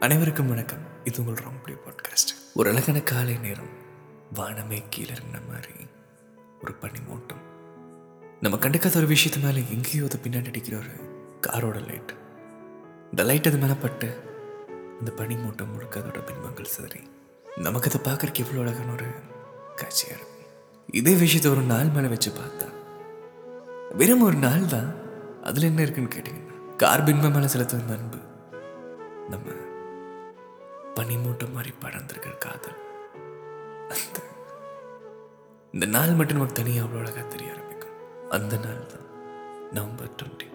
அனைவருக்கும் வணக்கம். இது உங்கள் ராம்ப்ளே பாட்காஸ்ட் ஒரு அழகான காலை நேரம் வானமே கீழே இருந்த மாதிரி ஒரு பனிமூட்டம் நம்ம கண்டுக்காத ஒரு விஷயத்து மேலே எங்கேயோ அது பின்னாடி அடிக்கிற ஒரு காரோட லைட் இந்த லைட் அது மேலே பட்டு அந்த பனிமூட்டம் முழுக்க அதோட பின்பங்கள் சிதறி. நமக்கு அதை பார்க்கறதுக்கு எவ்வளோ அழகான ஒரு காட்சியாக இருக்கும். இதே விஷயத்தை ஒரு நாள் மேலே வச்சு பார்த்தா வெறும் ஒரு நாள் தான் அதில் என்ன இருக்குன்னு கேட்டிங்கன்னா கார் பின்பம் மேலே செலுத்தும் அன்பு நம்ம பனிமூட்டம் மாதிரி படர்ந்திருக்கிற காதல். அந்த இந்த நாள் மட்டும் நமக்கு தனியாக அவ்வளோ அழகாக தெரிய ஆரம்பிக்கும். அந்த நாள் தான் நவம்பர் டுவெண்ட்டி.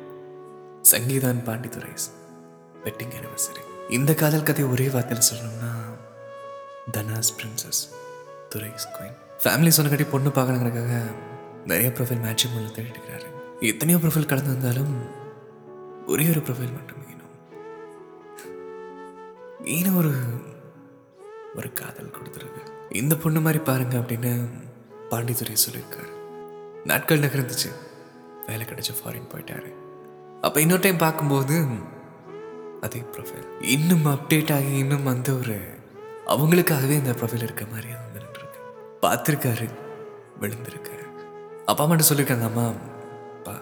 சங்கீதான் பாண்டித்துரைஸ் வெட்டிங் அனிவர்சரி இந்த காதல் கதை ஒரே வார்த்தையில் சொல்லணும்னா தனாஸ் பிரின்சஸ் துரைஸ் குயின் ஃபேமிலி சொன்னக்காட்டி பொண்ணு பார்க்கணுங்கிறக்காக நிறைய ப்ரொஃபைல் மேட்சிங் மூலம் தேடிட்டு இருக்கிறாரு. எத்தனையோ ப்ரொஃபைல் கடந்து வந்தாலும் ஒரே ஒரு ப்ரொஃபைல் மட்டும். வேணும் ஒரு ஒரு காதல் கொடுத்துருக்கு. இந்த பொண்ணு மாதிரி பாருங்க அப்படின்னு பாண்டித்துறை சொல்லியிருக்காரு. நாட்கள் நகர்ந்துச்சு. வேலை கிடைச்சி ஃபாரின் போயிட்டாரு. அப்போ இன்னொரு டைம் பார்க்கும்போது அதே ப்ரொஃபைல் இன்னும் அப்டேட் ஆகி இன்னும் அந்த ஒரு அவங்களுக்காகவே இந்த ப்ரொஃபைல் இருக்க மாதிரி வந்துட்டு இருக்கு பார்த்துருக்காரு விழுந்திருக்காரு. அப்பா அம்மாட்ட சொல்லியிருக்காங்க அம்மா அப்பா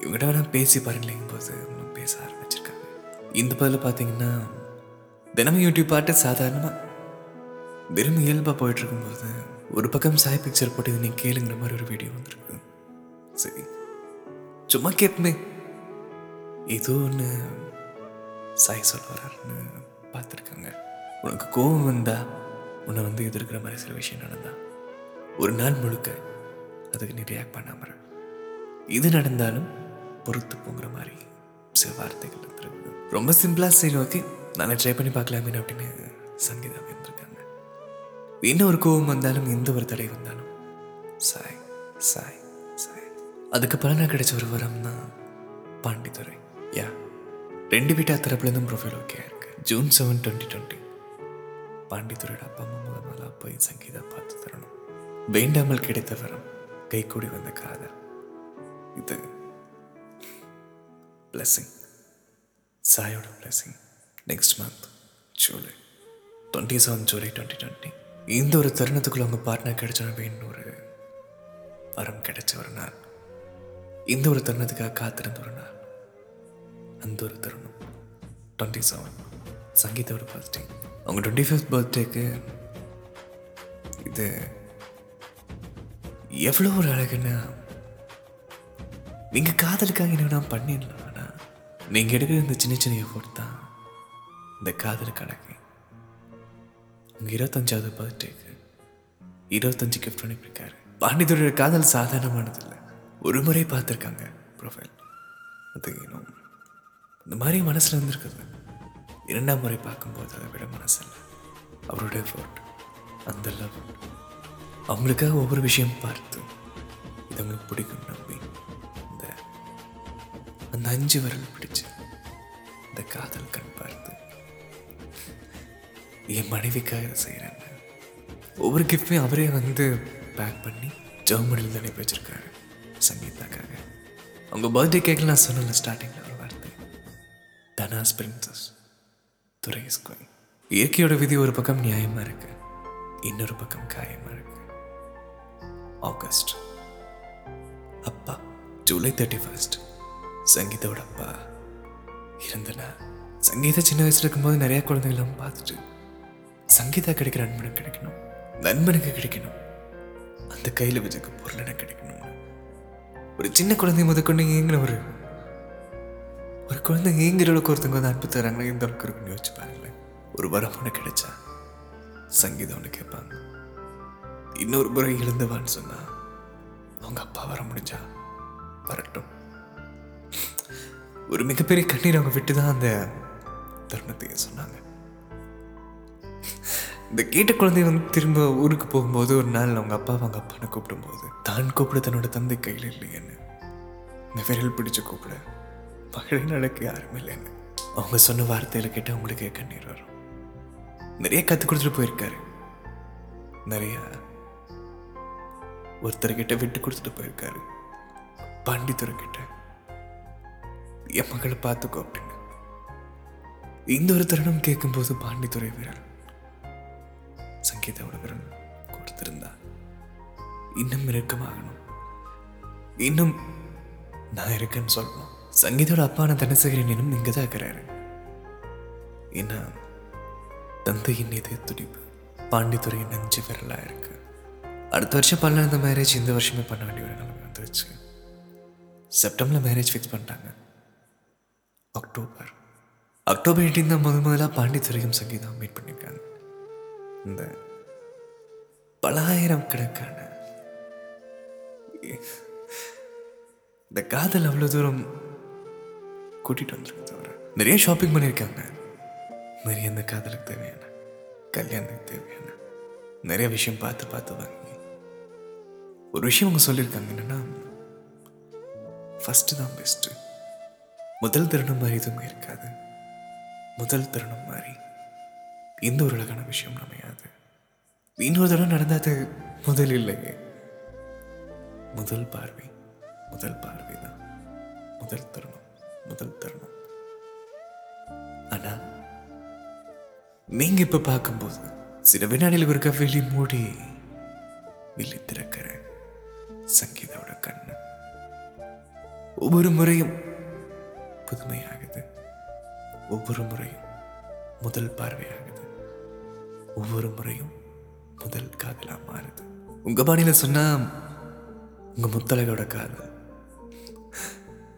இவங்ககிட்ட வேணா பேசி பாருங்களேன். போது இன்னும் பேச ஆரம்பிச்சிருக்காங்க. இந்த பதில் பார்த்தீங்கன்னா தினமும் யூடியூப் பாட்டு சாதாரணமாக தினமும் இயல்பாக போயிட்டுருக்கும்போது ஒரு பக்கம் சாய் பிக்சர் போட்டு நீ கேளுங்கிற மாதிரி ஒரு வீடியோ வந்திருக்கு. சரி. சும்மா கேட்பமே. ஏதோ ஒன்று சாய் சொல்ல வர்றாருன்னு பார்த்துருக்காங்க. உனக்கு கோபம் வந்தா உன்னை வந்து எதிர்க்கிற மாதிரி சில விஷயம் நடந்தா. ஒரு நாள் முழுக்க அதுக்கு நீ ரியாக்ட் பண்ணாம இது நடந்தாலும் பொறுத்து போங்கிற மாதிரி சில வார்த்தைகள் இருந்திருக்கு ரொம்ப சிம்பிளாக சரி ஓகே நான் ட்ரை பண்ணி பார்க்கலாமே அப்படின்னு சங்கீதா இருந்திருக்காங்க என்ன ஒரு கோபம் வந்தாலும் எந்த ஒரு தடை வந்தாலும் சாய் சாய் சாய். அதுக்கு பலனாக கிடைச்ச ஒரு வரம்னா பாண்டித்துறை. யா ரெண்டு வீட்டா தரப்புலேருந்தும் ப்ரொஃபைல் ஓகே இருக்கு. ஜூன் செவன் டுவெண்ட்டி டுவெண்ட்டி பாண்டித்துறையோட அப்பா அம்மா முதல் முதலாக போய் சங்கீதா பார்த்து தரணும். வேண்டாமல் கிடைத்த வரம் கைகூடி வந்த காதல். இது blessing சாயோட blessing next month July twenty seven July twenty twenty இந்த ஒரு தருணத்துக்குள்ள உங்கள் பார்ட்னர் கிடைச்சோன்னு அப்படின்னு ஒரு வரம் கிடைச்ச ஒரு நாள். இந்த ஒரு தருணத்துக்காக காத்திருந்த ஒரு நாள். அந்த ஒரு தருணம். டுவெண்ட்டி செவன் சங்கீதாவோட பர்த்டே அவங்க டுவெண்ட்டி ஃபிஃப்த் பர்த்டேக்கு இது எவ்வளோ ஒரு அழகுன்னா நீங்கள் காதலுக்காக என்ன வேணா பண்ணிடலாம் ஆனால் நீங்கள் எடுக்கிற இந்த சின்ன சின்ன எஃபோர்ட் தான். இந்த காதல் கணக்கு. உங்கள் இருபத்தஞ்சாவது பர்த்டேக்கு இருபத்தஞ்சு கிஃப்ட் அனுப்பியிருக்காரு. பாண்டித்துறையோட காதல் சாதாரணமானது இல்லை ஒரு முறை பார்த்துருக்காங்க ப்ரொஃபைல் அது இன்னும் இந்த மாதிரி மனசில் இருந்திருக்குது. இரண்டாம் முறை பார்க்கும்போது அதை விட மனசில் அவரோட எஃபோர்ட் அந்த லவ் அவங்களுக்காக ஒவ்வொரு விஷயம் பார்த்து இது அவங்களுக்கு பிடிக்கும் நம்பி இந்த அந்த அஞ்சு விரல் பிடிச்சு இந்த காதல் கண் பார்த்து என் மனைவிக்காக இதை செய்கிறேன். ஒவ்வொரு கிஃப்டையும் அவரே வந்து பேக் பண்ணி ஜெர்மனியில் அனுப்பி வச்சுருக்காரு சங்கீதாக்காக. அவங்க பர்த்டே கேக்கில் நான் சொன்னல ஸ்டார்டிங்கில் ஒரு வார்த்தை. தனாஸ் பிரின்சஸ் துரைஸ் கோயில் இயற்கையோட விதி ஒரு பக்கம் நியாயமாக இருக்கு. இன்னொரு பக்கம் காயமாக இருக்கு. ஆகஸ்ட் அப்பா ஜூலை தேர்ட்டி ஃபர்ஸ்ட் சங்கீதாவோட அப்பா இருந்தனா சங்கீதா சின்ன வயசுல இருக்கும்போது நிறைய குழந்தைகளும் பார்த்துட்டு சங்கீதா கிடைக்கிற அன்பனுக்கு கிடைக்கணும். நண்பனுக்கு கிடைக்கணும். அந்த கையில் வச்சுக்க பொருள் எனக்கு கிடைக்கணும். ஒரு சின்ன குழந்தை முதற்கொண்டு ஏங்கிற ஒரு ஒரு குழந்தை ஏங்குற அளவுக்கு ஒருத்தவங்க வந்து அன்பு தராங்களே? எந்த அளவுக்கு இருக்குன்னு யோசிச்சு பாருங்களேன். ஒரு வரம் ஒன்று கிடைச்சா சங்கீதம் ஒன்று கேட்பாங்க. இன்னொரு முறை எழுந்தவான்னு சொன்னா அவங்க அப்பா வர முடிஞ்சா வரட்டும். ஒரு மிகப்பெரிய கண்ணீர் அவங்க விட்டு தான் அந்த தருணத்தையும் சொன்னாங்க. இந்த கேட்ட குழந்தை வந்து திரும்ப ஊருக்கு போகும்போது ஒரு நாள் அவங்க அப்பா அவங்க அப்பானை கூப்பிடும்போது தான் கூப்பிட தன்னோட தந்தை கையில் இல்லையேன்னு. இந்த விரல் பிடிச்சு கூப்பிட. பகலை நடக்க யாரும் இல்லைன்னு. அவங்க சொன்ன வார்த்தையில கேட்டு அவங்களுக்கே கண்ணீர் வரும். நிறைய கற்றுக் கொடுத்துட்டு போயிருக்காரு. நிறைய ஒருத்தர்கிட்ட விட்டு கொடுத்துட்டு போயிருக்காரு. பண்டித்துறை கிட்ட என் மகளை பார்த்துக்கோ அப்படின்னு இந்த ஒரு தருணம் கேட்கும்போது பாண்டித்துறை வீரர் சங்கீதாவோட விரல் கொடுத்திருந்தா இன்னும் நெருக்கமாகணும் இன்னும் நான் இருக்கேன்னு சொல்லணும். சங்கீதோட அப்பான தனசேகரன் இன்னும் இங்கே தான் இருக்கிறாரு. என்ன தந்தையின் இதய துடிப்பு பாண்டித்துறையின் நஞ்சு விரலா இருக்கு. அடுத்த வருஷம் பண்ணல இந்த மேரேஜ் இந்த வருஷமே பண்ண வேண்டிய ஒரு நிலைமை வந்துருச்சு. செப்டம்பரில் மேரேஜ் ஃபிக்ஸ் பண்ணிட்டாங்க. அக்டோபர் அக்டோபர் எயிட்டீன் தான் முதல் முதலாக பாண்டித்துறையும் சங்கீதம் மீட் பண்ணியிருக்காங்க. இந்த பலாயிரம் கணக்கான இந்த காதல் அவ்வளோ தூரம் கூட்டிகிட்டு வந்துருக்கு தவிர நிறைய ஷாப்பிங் பண்ணியிருக்காங்க. நிறைய இந்த காதலுக்கு தேவையான கல்யாணத்துக்கு தேவையான நிறைய விஷயம் பார்த்து பார்த்து வாங்கி. ஒரு விஷயம் அவங்க சொல்லியிருக்காங்க என்னன்னா ஃபஸ்ட்டு தான் பெஸ்ட்டு முதல் தருணம் மாதிரி எதுவுமே இருக்காது. முதல் தருணம் மாதிரி இந்த ஒரு அழகான விஷயம் அமையாது இன்னொரு தடவை நடந்தது முதல் இல்லையே முதல் பார்வை முதல் பார்வை தான். முதல் தருணம் முதல் தருணம். ஆனா நீங்க இப்ப பார்க்கும்போது சில வினாடியில் இருக்க வெளி மூடி வெளி திறக்கிற சங்கீதாவோட கண்ணு. ஒவ்வொரு முறையும் புதுமையாகுது. ஒவ்வொரு முறையும் முதல் பார்வையாகுது. ஒவ்வொரு முறையும் முதல் காதலா மாறுது. உங்க பாணியில சொன்னா உங்க முத்தழகோட காதல்.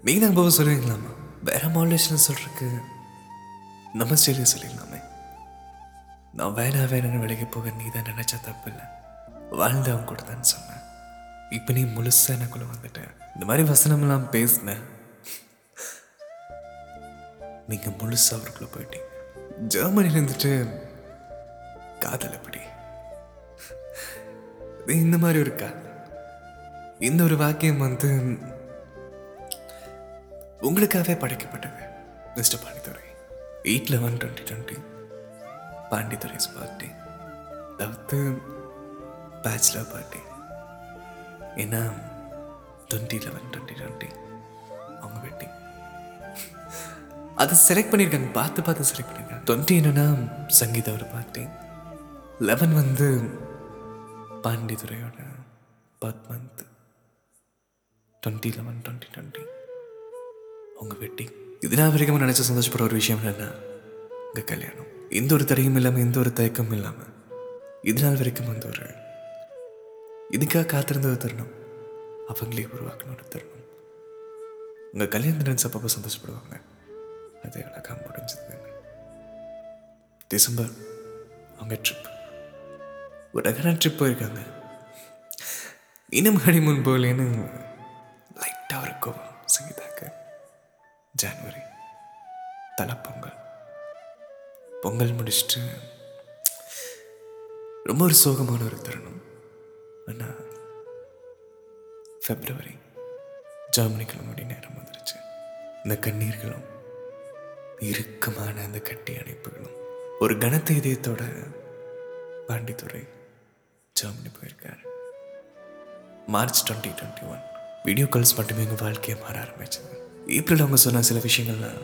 மீன் அனுபவம் போக சொல்லுவீங்களாமா? வேற மாடுலேஷன் சொல்கிறதுக்கு நம்ம ஸ்டைலே சொல்லிடலாமே. நான் வேணா வேணும்னு விலைக்கு போக நீ தான் நினைச்சா தப்பு இல்லை. வாழ்ந்தவன் கூட தான் சொன்னேன். இப்போ நீ முழுசா எனக்குள்ள வந்துட்டேன். இந்த மாதிரி வசனமெல்லாம் பேசினேன் நீங்கள் முழுசா அவருக்குள்ள போயிட்டீங்க. ஜெர்மனியில் இருந்துட்டு காதல் எப்படி? இந்த மாதிரி இருக்கா இந்த ஒரு வாக்கியம் வந்து உங்களுக்காகவே படைக்கப்பட்டது mister Pandithurai. Eight eleven twenty twenty Pandithurai party அதாவது பேச்சுலர் பார்ட்டி ஏன்னா டுவெண்ட்டி லெவன் டுவெண்ட்டி டுவெண்ட்டி அவங்க வெட்டி அதை செலக்ட் பண்ணியிருக்காங்க பார்த்து பார்த்து செலக்ட் பண்ணியிருக்காங்க. டுவெண்ட்டி என்னன்னா ஒரு பார்ட்டி லெவன் வந்து பாண்டிதுரையோட birth month. Twenty eleven twenty twenty உங்கள் வெட்டிங் இதனால் வரைக்கும் நினச்ச சந்தோஷப்படுற ஒரு விஷயம் என்னென்னா உங்கள் கல்யாணம். எந்த ஒரு தடையும் இல்லாமல் எந்த ஒரு தயக்கமும் இல்லாமல் இதனால் வரைக்கும் வந்து ஒரு இதுக்காக காத்திருந்த ஒரு தருணம். அவங்களே உருவாக்கின ஒரு தருணம். உங்கள் கல்யாணத்தை நினச்ச அப்பப்போ சந்தோஷப்படுவாங்க. அது அழகாக முடிஞ்சது. டிசம்பர் அவங்க ட்ரிப் ஒரு ட்ரிப் போயிருக்காங்க. இன்னும் ஹனிமூன் போகலேன்னு லைட்டாக ஒரு கோபம் சங்கீதாக்கு ஜான்வரி தலை பொங்கல். முடிச்சுட்டு ரொம்ப ஒரு சோகமான ஒரு தருணம். ஆனால் ஃபெப்ரவரி ஜெர்மனி அப்படி நேரம் வந்துருச்சு. இந்த கண்ணீர்களும் இறுக்கமான அந்த கட்டி அணைப்புகளும் ஒரு கனத்த இதயத்தோட பாண்டித்துறை ஜெர்மனி போயிருக்காரு. March twenty twenty one video calls மட்டுமே எங்கள் வாழ்க்கையை மாற ஆரம்பிச்சது. ஏப்ரல் அவங்க சொன்ன சில விஷயங்கள்லாம்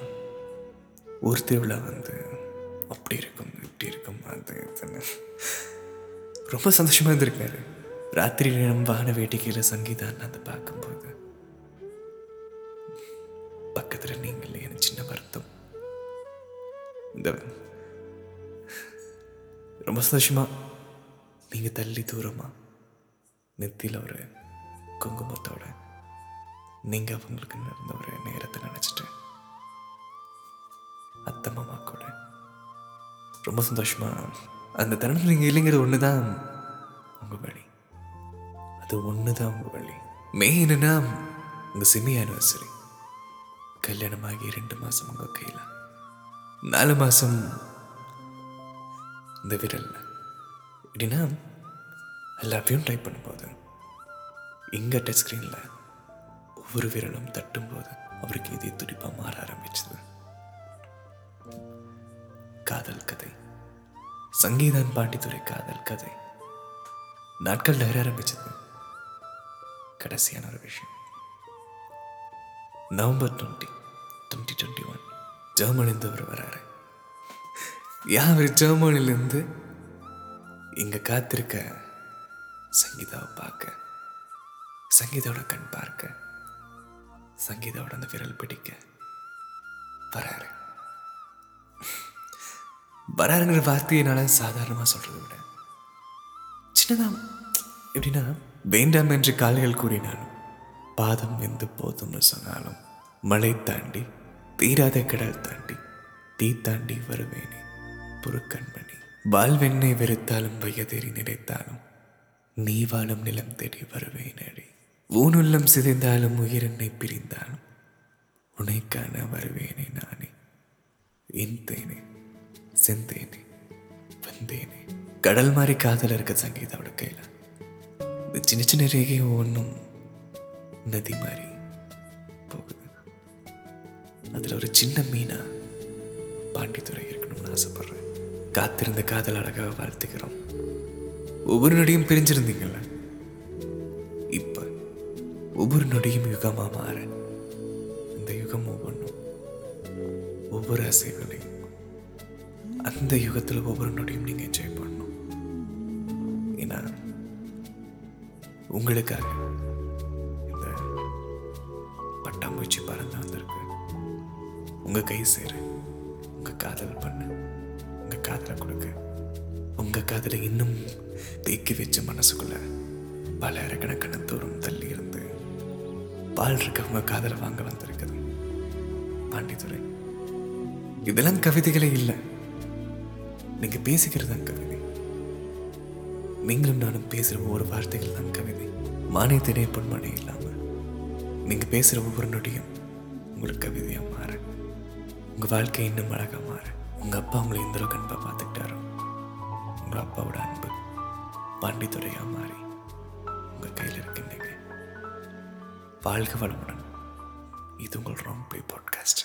ஒரு திருவிழா வந்து அப்படி இருக்கும் இப்படி இருக்கும் அது ரொம்ப சந்தோஷமா இருந்திருக்காரு. ராத்திரி நேரம் வான வேட்டிக்கையில் சங்கீதான் அதை பார்க்கும்போது பக்கத்துல நீங்கள் எனக்கு சின்ன வருத்தம். இந்த ரொம்ப சந்தோஷமா நீங்க தள்ளி தூரமா நெத்தியில் ஒரு குங்குமத்தோட நீங்க அவங்களுக்கு நடந்த ஒரு நேரத்தை நினைச்சிட்டு அத்தை மாமா கூட ரொம்ப சந்தோஷமா. அந்த தருணத்தில் நீங்கள் இல்லைங்கிறது ஒன்று தான் உங்கள் வழி. அது ஒன்று தான் உங்கள் வழி. மெயின் என்னன்னா உங்கள் செமி ஆனிவர்சரி கல்யாணமாகி ரெண்டு மாதம் உங்கள் கையில். நாலு மாதம் இந்த விரல்ல. எப்படின்னா எல்லாத்தையும் டைப் பண்ணும்போது இங்கே டச் ஸ்க்ரீனில் ஒவ்வொரு விரலும் தட்டும்போது அவருக்கு இதே துடிப்பாக மாற ஆரம்பிச்சது. காதல் கதை. சங்கீதன் பாண்டித்துறை காதல் கதை. நாட்கள் நகர ஆரம்பிச்சது. கடைசியான ஒரு விஷயம். November twenty twenty twenty one ஜெர்மனிலிருந்து அவர் வராரு. யார் அவர் ஜெர்மனிலேருந்து? இங்கே காத்திருக்க சங்கீதாவை பார்க்க சங்கீதாவோட கண் பார்க்க சங்கீதாவோட அந்த விரல் பிடிக்க வராரு. வராருங்கிற வார்த்தையை என்னால் சாதாரணமாக சொல்கிறத விட சின்னதாக எப்படின்னா வேண்டாம் என்று கால்கள் கூறினாலும் பாதம் வெந்து போதும்னு சொன்னாலும் மழை தாண்டி தீராத கடல் தாண்டி தீ தாண்டி வருவேனே புருக்கண்மணி வாழ்வெண்ணை வெறுத்தாலும் வயதேறி நினைத்தாலும் நீ வாழும் நிலம் தேடி வருவேனடி ஊனுள்ளம் சிதைந்தாலும் உயிரெண்ணை பிரிந்தாலும் உனைக்கான வருவேனே நானே. என் தேனே செந்தேனே வந்தேனே கடல் மாதிரி காதல் இருக்க சங்கீதாவோட கையில். இந்த சின்ன சின்ன ரேகை ஒன்றும் நதி மாதிரி போகுது. அதில் ஒரு சின்ன மீனா பாண்டித்துறை இருக்கணும்னு ஆசைப்படுறேன். காத்திருந்த காதல் அழகாக வாழ்த்துக்கிறோம் ஒவ்வொரு நொடியும் பிரிஞ்சிருந்தீங்கல்ல? இப்ப ஒவ்வொரு நொடியும் யுகமா மாற இந்த யுகம் ஒவ்வொன்றும் ஒவ்வொரு அசைவுகளையும் அந்த யுகத்தில் ஒவ்வொரு நொடியும் நீங்க என்ஜாய் பண்ணணும். ஏன்னா உங்களுக்காக இந்த பட்டாம்பூச்சி பறந்து வந்திருக்கு. உங்க கை சேரு உங்க காதல் பண்ண உங்க காதலை கொடுக்க. உங்க காதலை இன்னும் தேக்கி வச்ச மனசுக்குள்ள பல தூரம் தள்ளி இருந்து பால் இருக்கவங்க காதலை வாங்க வந்திருக்குது. பாண்டித்துறை இதெல்லாம் கவிதைகளே இல்லை. நீங்க பேசிக்கிறது தான் கவிதை. நீங்களும் நானும் பேசுற ஒவ்வொரு வார்த்தைகள் தான் கவிதை. மானியத்தினே பொன்மனை இல்லாம நீங்க பேசுற ஒவ்வொரு நொடியும் உங்களுக்கு கவிதையா மாற உங்க வாழ்க்கை இன்னும் அழகா மாற உங்க அப்பா உங்களை இந்த அளவுக்கு அன்பாக பார்த்துக்கிட்டாரோ உங்கள் அப்பாவோட அன்பு. பாண்டித்துறையா மாறி உங்க கையில் இருக்கின்றீங்க வாழ்க வளமுடன். இது உங்கள் ராங் பிளே பாட்காஸ்ட்.